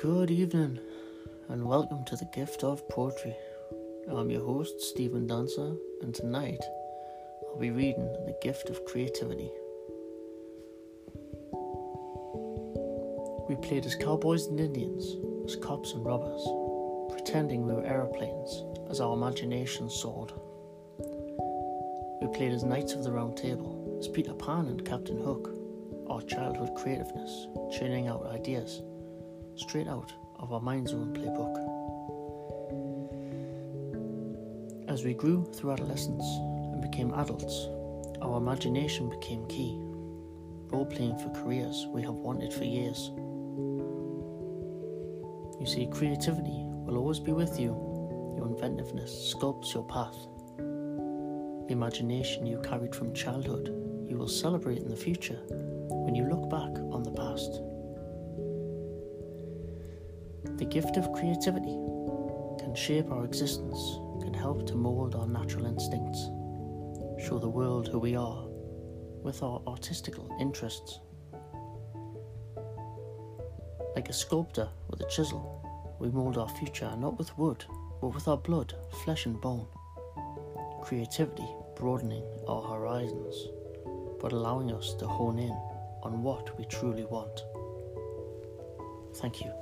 Good evening, and welcome to the Gift of Poetry. I'm your host, Stephen Dancer, and tonight I'll be reading The Gift of Creativity. We played as cowboys and Indians, as cops and robbers, pretending we were aeroplanes as our imagination soared. We played as Knights of the Round Table, as Peter Pan and Captain Hook, our childhood creativeness, churning out ideas straight out of our mind's own playbook. As we grew through adolescence and became adults, our imagination became key, role playing for careers we have wanted for years. You see, creativity will always be with you. Your inventiveness sculpts your path. The imagination you carried from childhood, you will celebrate in the future when you look back on the past. The gift of creativity can shape our existence, can help to mould our natural instincts, show the world who we are with our artistical interests. Like a sculptor with a chisel, we mould our future not with wood, but with our blood, flesh, and bone. Creativity broadening our horizons, but allowing us to hone in on what we truly want. Thank you.